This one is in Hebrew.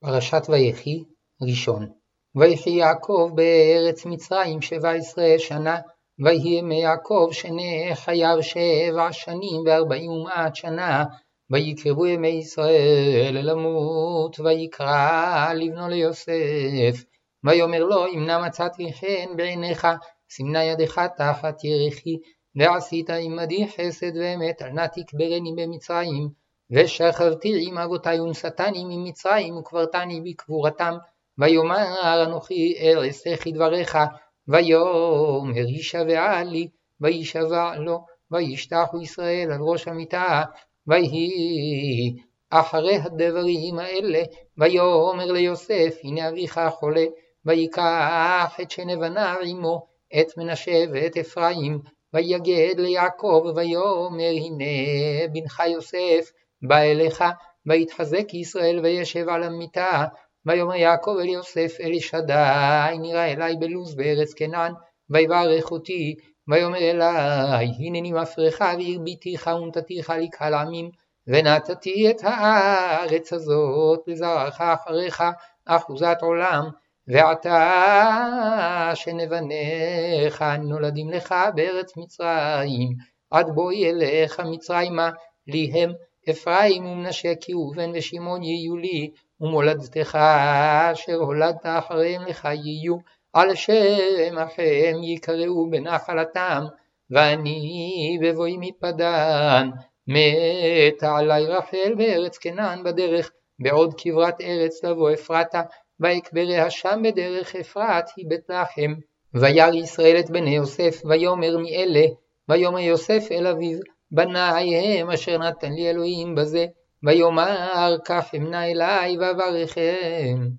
פרשת ויחי, ראשון. ויחי יעקב בארץ מצרים שבע עשרה שנה, ויהי ימי יעקב שני חייו שבע שנים וארבעים ומעט שנה, ויקרבו ימי ישראל למות, ויקרא לבנו ליוסף. ויאמר לו אם נא מצאתי חן בעיניך, סימנה ידך תחת ירכי, ועשית עמדי חסד ואמת, אל נא תקברני במצרים. ושכבתי עם אבותי ונשאתני ממצרים וקברתני בקבורתם. ויאמר אנוכי אעשה כדבריך ויאמר ישבעה לי וישבע לו וישתחו ישראל על ראש המיטה ויהי אחרי הדברים האלה. ויאמר ליוסף הנה אביך חולה ויקח את שני בניו עמו את מנשה ואת אפרים ויגד ליעקב ויאמר הנה בנך יוסף בא אליך, ויתחזק ישראל וישב על המיטה, ויאמר יעקב אל יוסף אל ישדי, נראה אלי בלוז בארץ כנען, ויברך אותי, ויאמר אלי, הנני מפרך והרביתיך ונתתיך לקהל עמים, ונתתי את הארץ הזאת לזרעך אחריך אחוזת עולם, ועתה שנבניך נולדים לך בארץ מצרים, עד בואי אליך מצרימה, לי הם אפרים ומנשה כי ראובן ושמעון יהיו לי, ומולדתך אשר הולדת אחריהם לך יהיו, על שם אחיהם יקראו בנחלתם, ואני בבואי מפדן, מתה עלי רחל בארץ כנען בדרך, בעוד כברת ארץ לבוא אפרתה, ויקבריה שם בדרך אפרת היא בית לחם. וירא ישראל את בני יוסף, ויאמר מי אלה, ויאמר יוסף אל אביו, בניי הם אשר נתן לי אלוהים בזה, ויאמר קח אמנה אלי ואברכם.